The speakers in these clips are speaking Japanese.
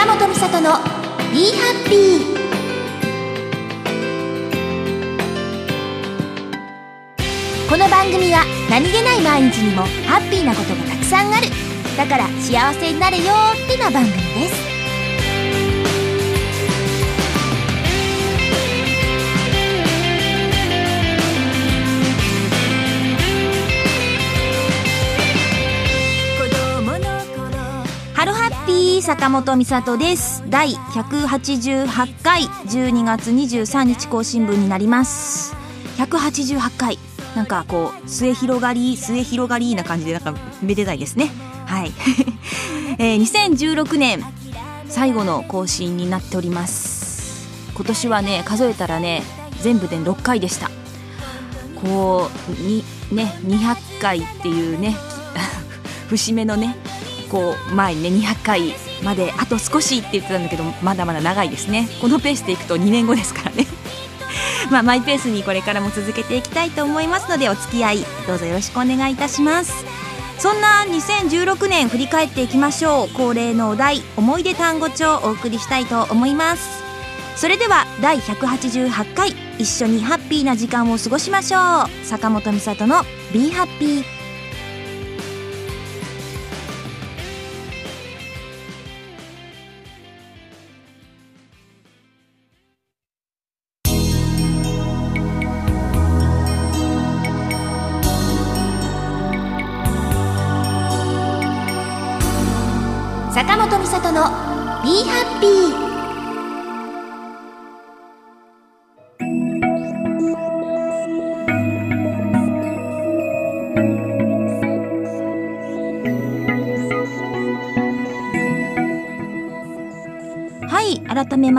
坂本美里の「ビーハッピー」この番組は何気ない毎日にもハッピーなことがたくさんある。だから幸せになれよってな番組です。坂本美里です第188回12月23日更新分になります。188回なんかこう末広がり末広がりな感じでなんかめでたいですね。はい、えー、2016年最後の更新になっております。今年はね数えたらね全部で6回でした。こうにね200回っていうね 節目のねこう前にね200回まであと少しって言ってたんだけどまだまだ長いですね。このペースでいくと2年後ですからね。まあマイペースにこれからも続けていきたいと思いますのでお付き合いどうぞよろしくお願いいたします。そんな2016年振り返っていきましょう。恒例のお題思い出単語帳をお送りしたいと思います。それでは第188回一緒にハッピーな時間を過ごしましょう。坂本美里の「Be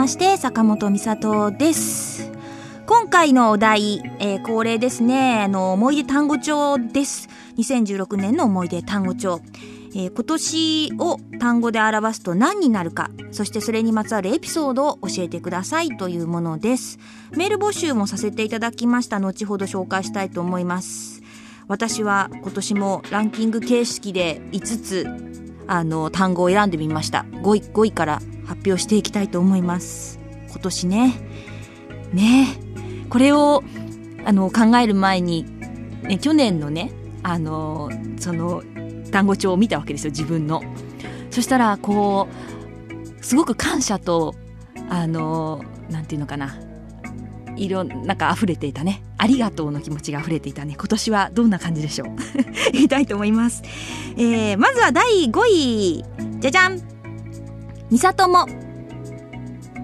まして坂本美里です今回のお題、えー恒例ですねあの思い出単語帳です2016年の思い出単語帳えー今年を単語で表すと何になるか、そしてそれにまつわるエピソードを教えてくださいというものです。メール募集もさせていただきました。後ほど紹介したいと思います。私は今年もランキング形式で5つ、あの、単語を選んでみました。5位、5位から発表していきたいと思います。今年ね。ねこれを、あの、考える前に、ね、去年のね、あの、その、単語帳を見たわけですよ自分のそしたらこうすごく感謝とあのなんていうのかないろんなんか溢れていたね。ありがとうの気持ちが溢れていたね。今年はどんな感じでしょう。言いたいと思います、えー、まずは第5位。じゃじゃん。みさとも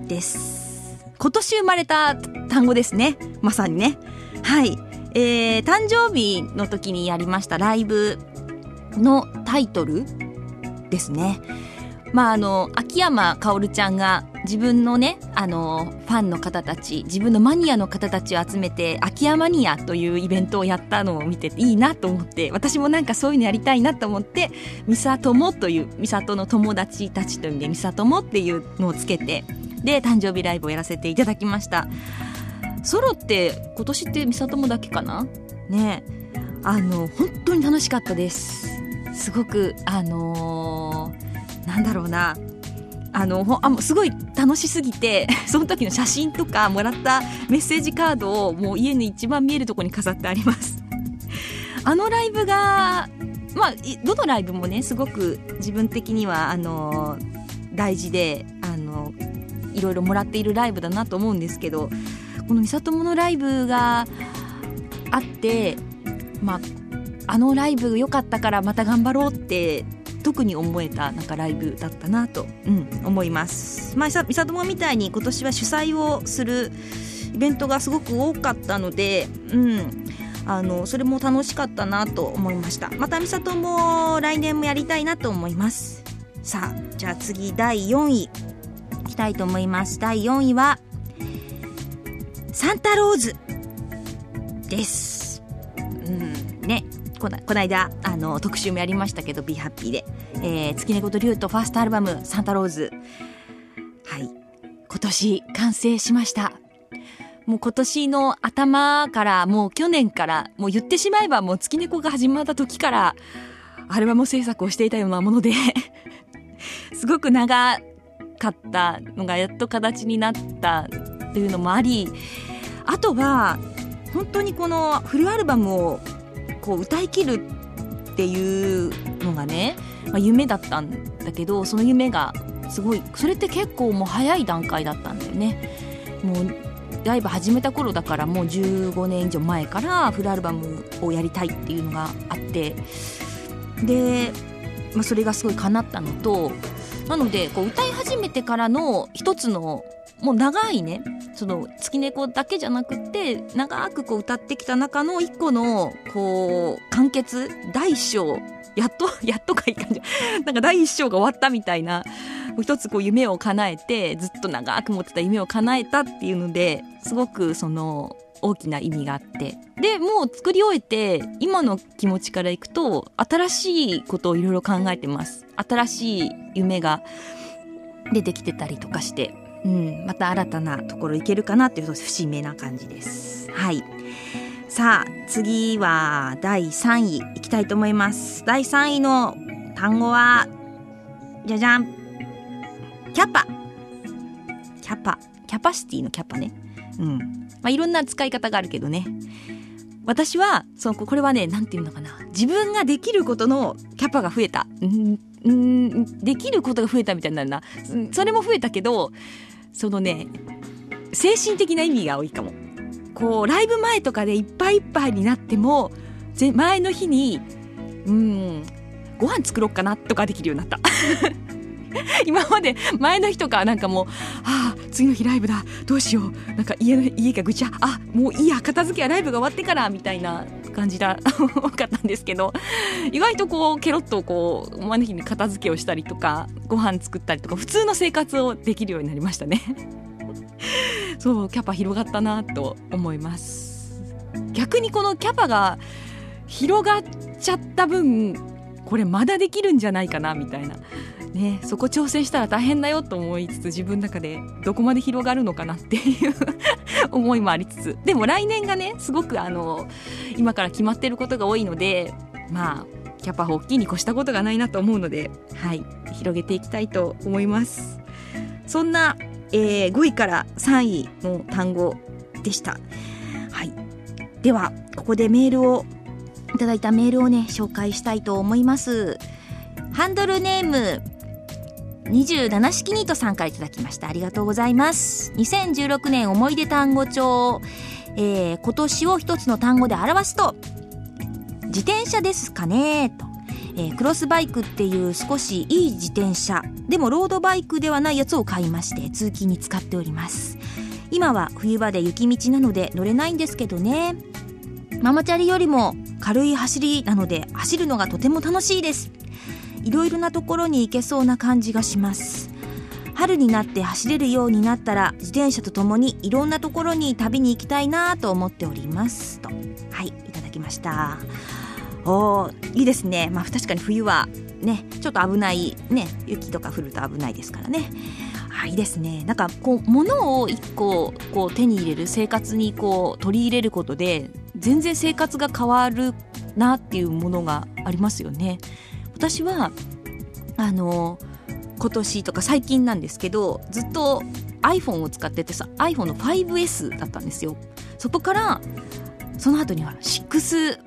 です。今年生まれた単語ですね。まさにね。はい。えー、誕生日の時にやりましたライブのタイトルですね。まああの秋山薫ちゃんが自分のねあのファンの方たち自分のマニアの方たちを集めて秋山ニアというイベントをやったのを見ていいなと思って私もなんかそういうのやりたいなと思ってミサトモというミサトの友達たちという意味でミサトモっていうのをつけてで誕生日ライブをやらせていただきました。ソロって今年ってミサトモだけかな？ね。あの本当に楽しかったです。すごくあのーなんだろうな。あのほあすごい楽しすぎて その時の写真とかもらったメッセージカードをもう家に一番見えるところに飾ってあります。あのライブがまあどのライブもねすごく自分的にはあの大事であのいろいろもらっているライブだなと思うんですけどこの美里ものライブがあってまああのライブ良かったからまた頑張ろうって特に思えたなんかライブだったなと、うん、思います。まあ、さみさともみたいに今年は主催をするイベントがすごく多かったので、うん、あのそれも楽しかったなと思いました。またみさとも来年もやりたいなと思います。さあじゃあ次第4位いきたいと思います。第4位はサンタローズです。うんねこなこの間あの特集もやりましたけど「Be Happy で」えー月猫と竜とファーストアルバム「サンタローズ」はい。今年完成しました。もう今年の頭からもう去年からもう言ってしまえばもう月猫が始まった時からアルバム制作をしていたようなもので すごく長かったのがやっと形になったっていうのもありあとは本当にこのフルアルバムをこう歌い切るっていうのがね、まあ、夢だったんだけどその夢がすごいそれって結構もう早い段階だったんだよね。もうライブ始めた頃だからもう15年以上前からフルアルバムをやりたいっていうのがあって。で、まあ、それがすごい叶ったのとなのでこう歌い始めてからの一つのもう長いね。その月猫だけじゃなくって長くこう歌ってきた中の一個のこう完結第一章やっと やっとかいい感じ。なんか第一章が終わったみたいな一つこう夢を叶えてずっと長く持ってた夢を叶えたっていうのですごくその大きな意味があって。でもう作り終えて今の気持ちからいくと新しいことをいろいろ考えてます。新しい夢が出てきてたりとかして。うん、また新たなところ行けるかなっていう節目な感じです。はい。さあ、次は第3位いきたいと思います。第3位の単語は、じゃじゃん。キャパ。キャパ。キャパシティのキャパね。うん。まあ、いろんな使い方があるけどね。私は、その、これはね、なんていうのかな。自分ができることのキャパが増えた。んんできることが増えたみたいになるな。それも増えたけど、そのね、精神的な意味が多いかも。こう、ライブ前とかでいっぱいいっぱいになっても、前の日に、うん、ご飯作ろうかなとかできるようになった。今まで前の日とかなんかもう、ああ、次の日ライブだ、どうしよう、なんか家の、家がぐちゃ、あ、もういいや、片付けはライブが終わってから、みたいな感じだ、多かったんですけど、意外とこう、ケロッとこう、思わぬ日に片付けをしたりとか、ご飯作ったりとか、普通の生活をできるようになりましたね。そう、キャパ広がったなと思います。逆にこのキャパが広がっちゃった分、これまだできるんじゃないかな、みたいな。ね、そこ挑戦したら大変だよと思いつつ自分の中でどこまで広がるのかなっていう思いもありつつ。でも来年がねすごくあの今から決まってることが多いのでまあキャパ大きいに越したことがないなと思うので、はい、広げていきたいと思います。そんな、えー、5位から3位の単語でした、はい、ではここでメールをいただいたメールをね紹介したいと思いますハンドルネーム27式ニートさんからいただきました。ありがとうございます。2016年思い出単語帳、えー、今年を一つの単語で表すと、自転車ですかねと。えー、クロスバイクっていう少しいい自転車、でもロードバイクではないやつを買いまして、通勤に使っております。今は冬場で雪道なので乗れないんですけどね。ママチャリよりも軽い走りなので走るのがとても楽しいです。いろいろなところに行けそうな感じがします。春になって走れるようになったら自転車とともにいろんなところに旅に行きたいなと思っております。と。はいいただきました。おいいですね。まあ確かに冬はねちょっと危ないね雪とか降ると危ないですからね。あいいですね。なんかこう物を一個こう手に入れる生活にこう取り入れることで全然生活が変わるなっていうものがありますよね。私はあの今年とか最近なんですけどずっと iPhone を使っててさ iPhone の 5S だったんですよ。そこからその後には6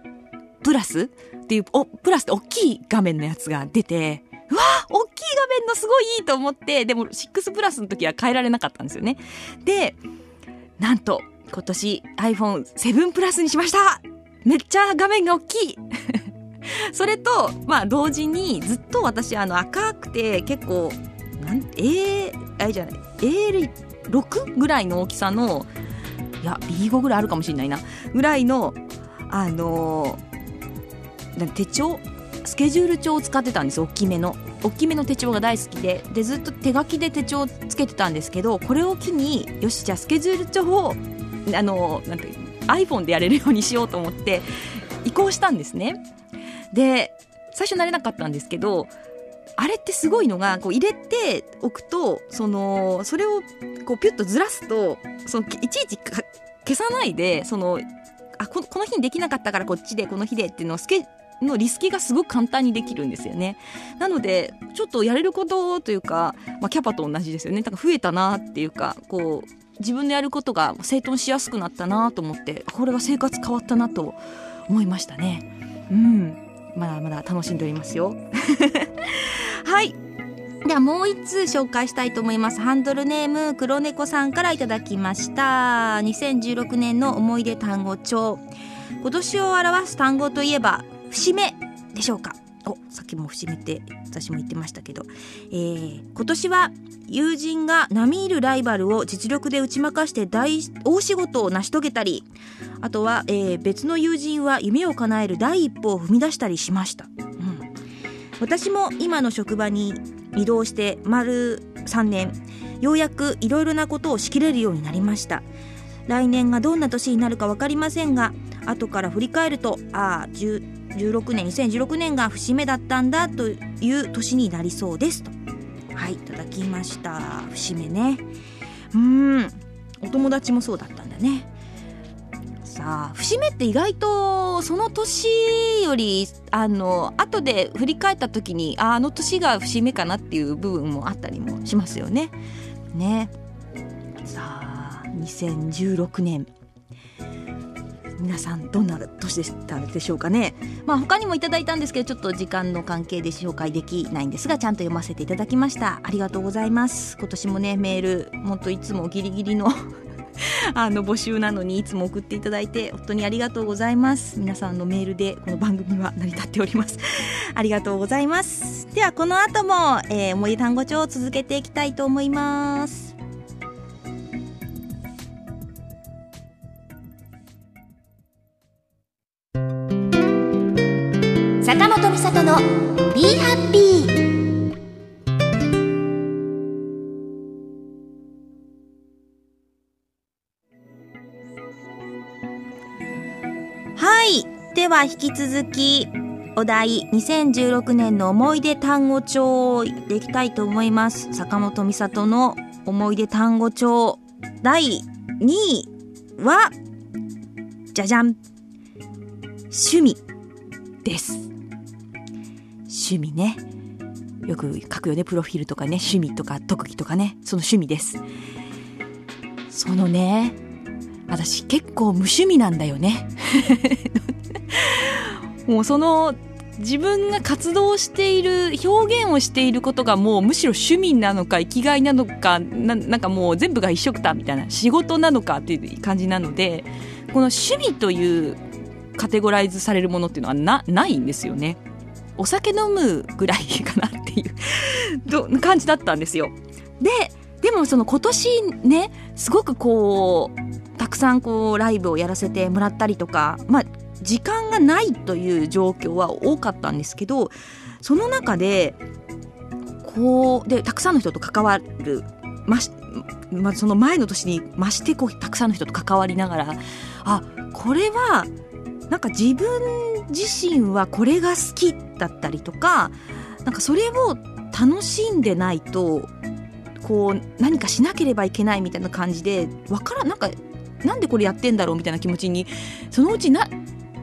プラスっていうおプラスって大きい画面のやつが出てうわ大きい画面のすごいいいと思ってでも6プラスの時は変えられなかったんですよね。でなんと今年 iPhone7 プラスにしました。めっちゃ画面が大きい。それと、まあ、同時にずっと私あの赤くて結構なん A あれじゃない。A6 ぐらいの大きさのいや B5 ぐらいあるかもしれないな。ぐらいのあの手帳スケジュール帳を使ってたんです大きめの。大きめの手帳が大好きで。でずっと手書きで手帳をつけてたんですけどこれを機によしじゃあスケジュール帳をあのなんて iPhone でやれるようにしようと思って移行したんですねで最初慣れなかったんですけどあれってすごいのがこう入れておくとそのそれをこうピュッとずらすとそのいちいち消さないでそのあこの日にできなかったからこっちでこの日でっていうのをスケのリスキがすごく簡単にできるんですよね。なので、ちょっとやれることというか、まあ、キャパと同じですよね。だか増えたなっていうか、こう、自分のやることが整頓しやすくなったなと思って、これが生活変わったなと思いましたね。うん。まだまだ楽しんでおりますよ。はい。ではもう一通紹介したいと思います。ハンドルネーム黒猫さんからいただきました。2016年の思い出単語帳。今年を表す単語といえば節目でしょうか？おさっきも節目って私も言ってましたけど、えー、今年は友人が並みいるライバルを実力で打ち負かして大大仕事を成し遂げたりあとは、えー、別の友人は夢を叶える第一歩を踏み出したりしました、うん、私も今の職場に移動して丸3年ようやくいろいろなことを仕切れるようになりました。来年がどんな年になるか分かりませんが後から振り返るとああ16年2016年が節目だったんだという年になりそうですと。はいいただきました。節目ね。うん。お友達もそうだったんだね。さあ節目って意外とその年よりあの後で振り返った時にああの年が節目かなっていう部分もあったりもしますよね。ね。さあ2016年。皆さんどんな年でしたでしょうかね。まあ他にもいただいたんですけどちょっと時間の関係で紹介できないんですがちゃんと読ませていただきました。ありがとうございます。今年もねメールほんといつもギリギリの あの募集なのにいつも送っていただいて本当にありがとうございます。皆さんのメールでこの番組は成り立っております。ありがとうございます。ではこの後も、えー、思い単語帳を続けていきたいと思います。里の「ビーハッピー」はい。では引き続きお題2016年の思い出単語帳をでいきたいと思います。坂本美里の思い出単語帳。第2位はじゃじゃん趣味です。趣味ね。よく書くよね、プロフィールとかね、趣味とか特技とかね、その趣味です。そのね、私結構無趣味なんだよね。もうその自分が活動している表現をしていることがもうむしろ趣味なのか生きがいなのかなんかもう全部が一緒くたみたいな仕事なのかっていう感じなのでこの趣味というカテゴライズされるものっていうのはなないんですよね。お酒飲むぐらいかなっていう感じだったんですよ。で、でもその今年ね、すごくこう、たくさんこうライブをやらせてもらったりとか、まあ時間がないという状況は多かったんですけど、その中で、こう、で、たくさんの人と関わる、まし、まあ、その前の年に増してこうたくさんの人と関わりながらあこれはなんか自分自身はこれが好きだったりとかなんかそれを楽しんでないとこう何かしなければいけないみたいな感じでわからなんかなんでこれやってんだろうみたいな気持ちにそのうちなっ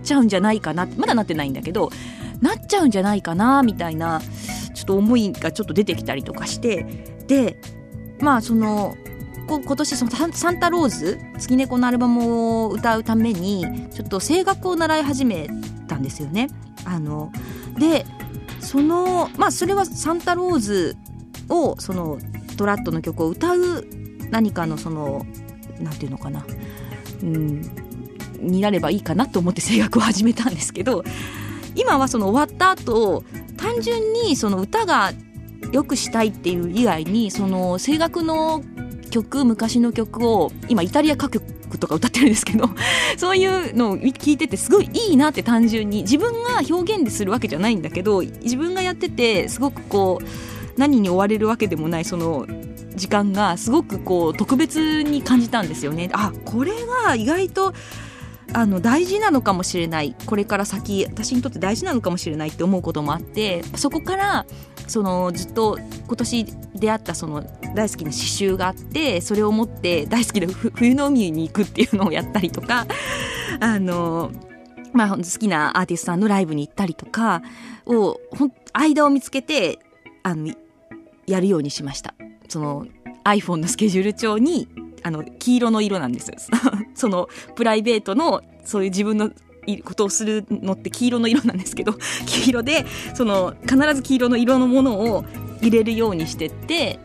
ちゃうんじゃないかなまだなってないんだけどなっちゃうんじゃないかなみたいなちょっと思いがちょっと出てきたりとかしてでまあその今年そのサンタローズ月猫のアルバムを歌うためにちょっと声楽を習い始めたんですよね。あのでそのまあそれはサンタローズをそのトラットの曲を歌う何かのそのなんていうのかな、うん、になればいいかなと思って 声楽を始めたんですけど今はその終わった後単純にその歌がよくしたいっていう以外にその声楽の曲昔の曲を今イタリア歌曲とか歌ってるんですけど そういうのを聞いててすごいいいなって単純に自分が表現でするわけじゃないんだけど自分がやっててすごくこう何に追われるわけでもないその時間がすごくこう特別に感じたんですよね。あこれが意外とあの大事なのかもしれないこれから先私にとって大事なのかもしれないって思うこともあってそこからそのずっと今年出会ったその大好きな刺繍があってそれを持って大好きな冬の海に行くっていうのをやったりとかあのまあ、好きなアーティストさんのライブに行ったりとかを、間を見つけて、あの、やるようにしました。その、iPhone のスケジュール帳に、あの、黄色の色なんです。その、プライベートの、そういう自分のことをするのって黄色の色なんですけど、黄色で、その、必ず黄色の色のものを入れるようにしてって、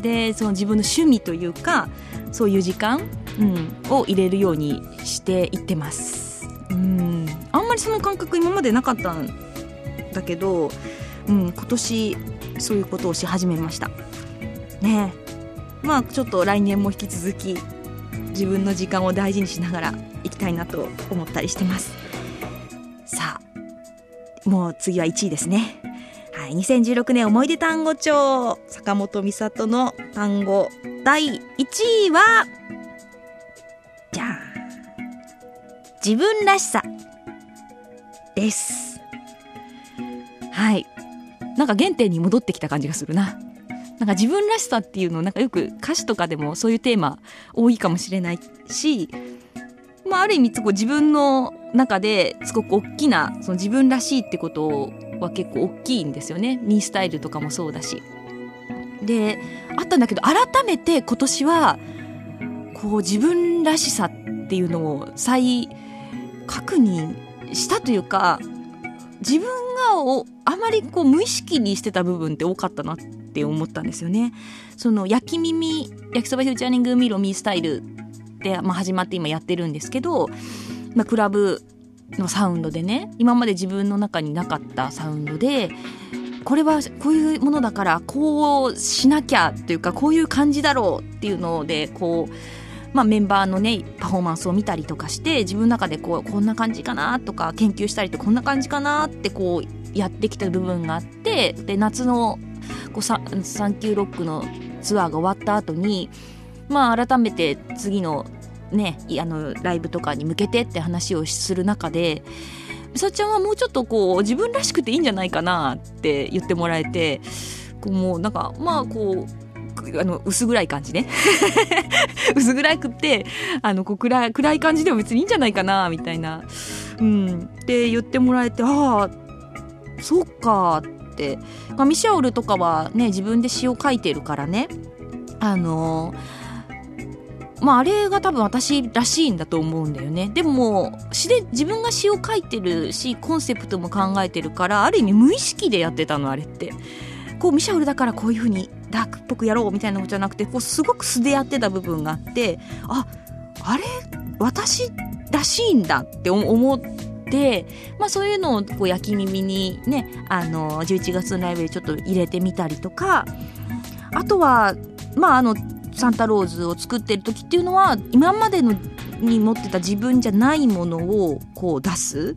で、その自分の趣味というか、そういう時間、うん、を入れるようにしていってます。うん、あんまりその感覚今までなかったんだけど、うん、今年そういうことをし始めました。ねまあちょっと来年も引き続き自分の時間を大事にしながらいきたいなと思ったりしてます。さあもう次は1位ですね。はい2016年思い出単語帳坂本美里の単語第1位はじゃあ自分らしさです。はい。なんか原点に戻ってきた感じがするな。なんか自分らしさっていうのなんかよく歌詞とかでもそういうテーマ多いかもしれないし、まあ、ある意味こう自分の中ですごく大きなその自分らしいってことは結構大きいんですよねミースタイルとかもそうだし。であったんだけど改めて今年はこう自分らしさっていうのを再確認したというか自分がをあまりこう無意識にしてた部分って多かったなっって思ったんですよね。その焼き耳焼きそばフューチャーニングミロミースタイルで、まあ、始まって今やってるんですけど、まあ、クラブのサウンドでね今まで自分の中になかったサウンドでこれはこういうものだからこうしなきゃっていうかこういう感じだろうっていうのでこう、まあ、メンバーのねパフォーマンスを見たりとかして自分の中でこうこんな感じかなとか研究したりとこんな感じかなってこうやってきた部分があってで夏のこうササンキューロックのツアーが終わった後にまあ改めて次のねあのライブとかに向けてって話をする中で美咲ちゃんはもうちょっとこう自分らしくていいんじゃないかなって言ってもらえてこうもうなんかまあこうあの薄暗い感じね。薄暗くってあのこう暗い暗い感じでも別にいいんじゃないかなみたいな、うん、って言ってもらえてああそっかっ。まあ、ミシャオルとかはね自分で詩を書いてるからね。あのまああれが多分私らしいんだと思うんだよね。でも詩で自分が詩を書いてるしコンセプトも考えてるからある意味無意識でやってたのあれって。こうミシャオルだからこういう風にダークっぽくやろうみたいなのじゃなくてこうすごく素でやってた部分があってああれ私らしいんだって思って、まあ、そういうのをこう焼き耳にねあの11月のライブでちょっと入れてみたりとかあとはまああのサンタローズを作ってる時っていうのは今までのに持ってた自分じゃないものをこう出す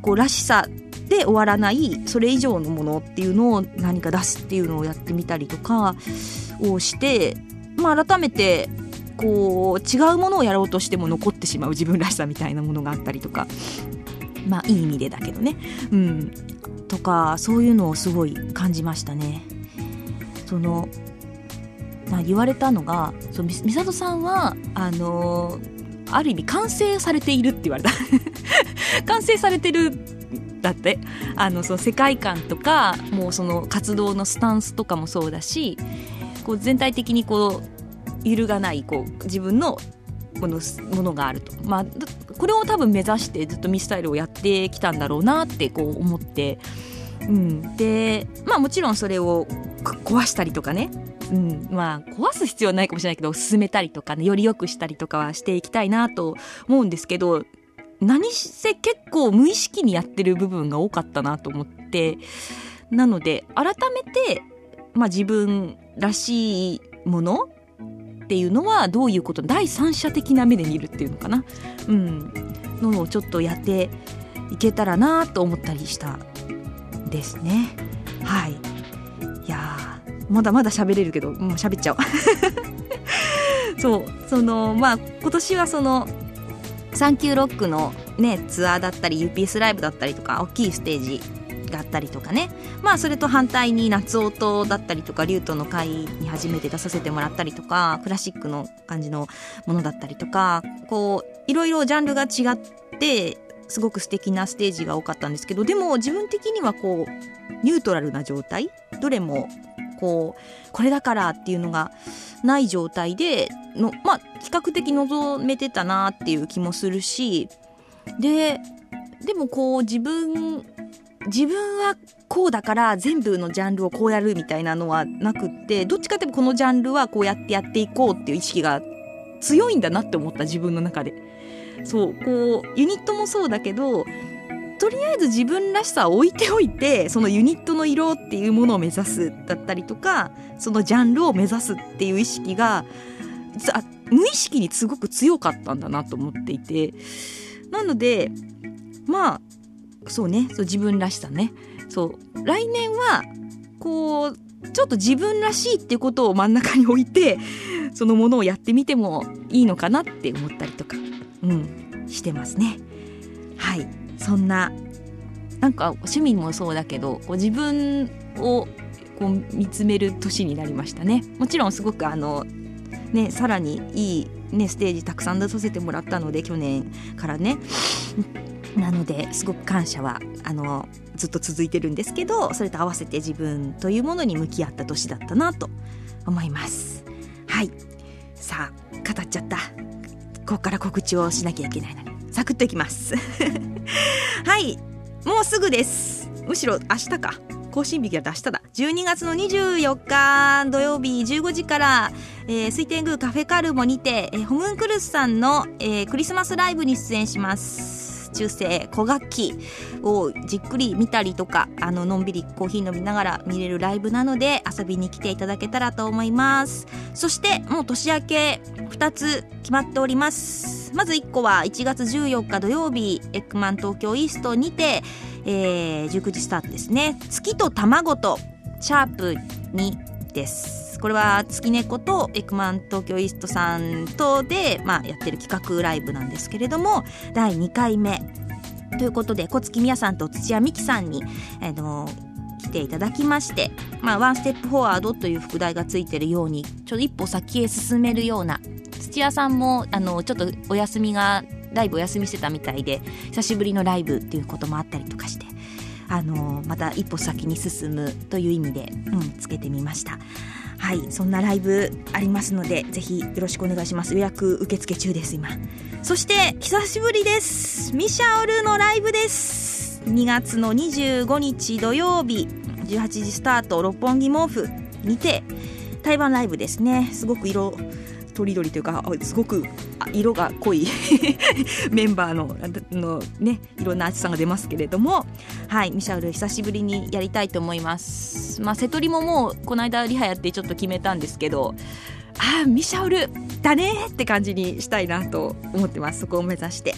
こうらしさで終わらないそれ以上のものっていうのを何か出すっていうのをやってみたりとかをして、まあ、改めてこう違うものをやろうとしても残ってしまう自分らしさみたいなものがあったりとか。まあいい意味でだけどね。うん。とかそういうのをすごい感じましたね。その、まあ、言われたのがそ美里さんはあのー、ある意味完成されているって言われた。完成されてるだって。あのその世界観とかもうその活動のスタンスとかもそうだしこう全体的にこう揺るがないこう自分のものものがあると、まあ、これを多分目指してずっとミスタイルをやってきたんだろうなってこう思って、うん、でまあもちろんそれを壊したりとかね。うん、まあ壊す必要はないかもしれないけど進めたりとかねより良くしたりとかはしていきたいなと思うんですけど何せ結構無意識にやってる部分が多かったなと思ってなので改めて、まあ、自分らしいものっていうのはどういうこと？第三者的な目で見るっていうのかな、うん、のをちょっとやっていけたらなと思ったりしたですね。はい。いやまだまだ喋れるけどもう喋っちゃおう。そう。そのまあ今年はそのサンキューロックのねツアーだったり UPS ライブだったりとか大きいステージがあったりとかね。まあそれと反対に夏音だったりとかリュートの会に初めて出させてもらったりとかクラシックの感じのものだったりとかこういろいろジャンルが違ってすごく素敵なステージが多かったんですけどでも自分的にはこうニュートラルな状態どれもこうこれだからっていうのがない状態でのまあ比較的望めてたなっていう気もするしででもこう自分自分はこうだから全部のジャンルをこうやるみたいなのはなくってどっちかっていうとこのジャンルはこうやってやっていこうっていう意識が強いんだなって思った自分の中で。そうこうユニットもそうだけどとりあえず自分らしさを置いておいてそのユニットの色っていうものを目指すだったりとかそのジャンルを目指すっていう意識が無意識にすごく強かったんだなと思っていて。なのでまあそうね。そう自分らしさね。そう。来年はこうちょっと自分らしいっていうことを真ん中に置いてそのものをやってみてもいいのかなって思ったりとか、うん、してますね。はい。そんななんか趣味もそうだけどこう自分をこう見つめる年になりましたね。もちろんすごくあのねさらにいいねステージたくさん出させてもらったので去年からね。なのですごく感謝はあのずっと続いてるんですけどそれと合わせて自分というものに向き合った年だったなと思います。はい。さあ語っちゃった。ここから告知をしなきゃいけない。のにサクッといきます。はい。もうすぐです。むしろ明日か。更新日が明日だ。12月の24日土曜日15時から、えー、水天宮カフェカルモにて、えー、ホムンクルスさんの、えー、クリスマスライブに出演します。中世古楽器をじっくり見たりとかあののんびりコーヒー飲みながら見れるライブなので遊びに来ていただけたらと思います。そしてもう年明け2つ決まっております。まず1個は1月14日土曜日エッグマン東京イーストにて、えー、19時スタートですね。月と卵とシャープ2です。これは月猫とエクマン東京イーストさんとで、まあ、やってる企画ライブなんですけれども第2回目。ということで小月みやさんと土屋美紀さんに、えー、の来ていただきまして、まあ、ワンステップフォワードという副題がついてるようにちょっと一歩先へ進めるような。土屋さんもあのちょっとお休みがライブお休みしてたみたいで久しぶりのライブっていうこともあったりとかしてあのまた一歩先に進むという意味で、うん、つけてみました。はいそんなライブありますのでぜひよろしくお願いします。予約受付中です今。そして久しぶりです。ミシャオルのライブです。2月の25日土曜日。18時スタート。六本木毛布にて台湾ライブですね。すごく色とりどりというかすごく色が濃い メンバーのの、ね、いろんなアーティストさんが出ますけれども、はい、ミシャウル久しぶりにやりたいと思います。まあ、瀬戸りももうこの間リハやってちょっと決めたんですけどああミシャオルだねって感じにしたいなと思ってます。そこを目指して。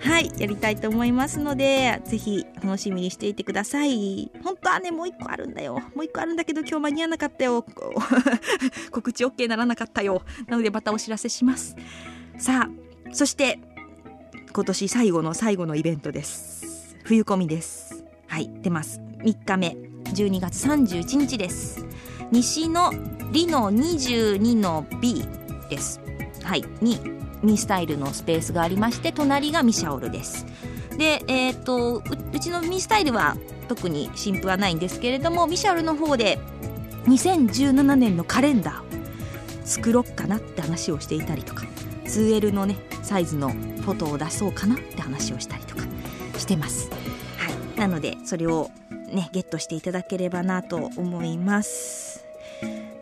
はいやりたいと思いますのでぜひ楽しみにしていてください。本当はねもう一個あるんだよ。もう一個あるんだけど今日間に合わなかったよ。告知 OK ならなかったよ。なのでまたお知らせします。さあそして今年最後の最後のイベントです。冬込みです。はい出ます。3日目。12月31日です。西のリノ22の B です。はい。にミスタイルのスペースがありまして隣がミシャオルです。でえっ、ー、とうちのミスタイルは特に新譜はないんですけれどもミシャオルの方で2017年のカレンダーを作ろっかなって話をしていたりとか 2L のねサイズのフォトを出そうかなって話をしたりとかしてます、はい、なのでそれをねゲットしていただければなと思います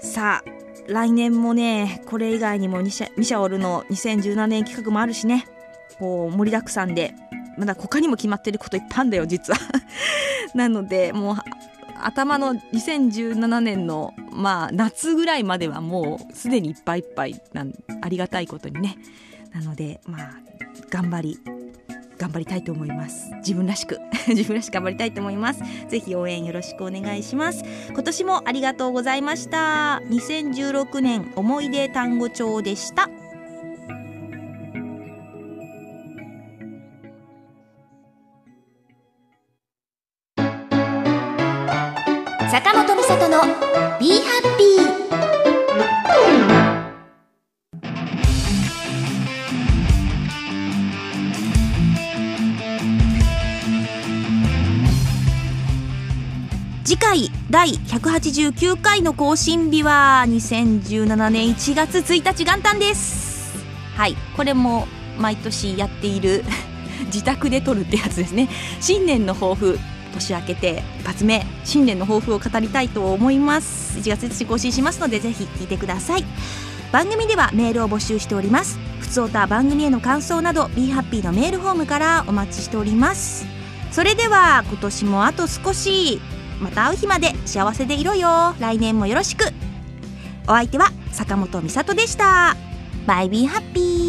さあ来年もねこれ以外にもミシャオルの2017年企画もあるしね。こう盛りだくさんでまだ他にも決まってることいっぱいあるんだよ実は。なのでもう頭の2017年のまあ夏ぐらいまではもうすでにいっぱいいっぱいなんありがたいことにね。なのでまあ頑張り。頑張りたいと思います。自分らしく。自分らしく頑張りたいと思います。ぜひ応援よろしくお願いします。今年もありがとうございました。2016年思い出単語帳でした。第189回の更新日は2017年1月1日元旦です。はいこれも毎年やっている 自宅で撮るってやつですね。新年の抱負年明けて一発目新年の抱負を語りたいと思います。1月1日更新しますのでぜひ聞いてください。番組ではメールを募集しております。ふつおた番組への感想など BeHappy のメールフォームからお待ちしております。それでは今年もあと少し。また会う日まで幸せでいろよ。来年もよろしく。お相手は坂本美里でした。バイビーハッピー。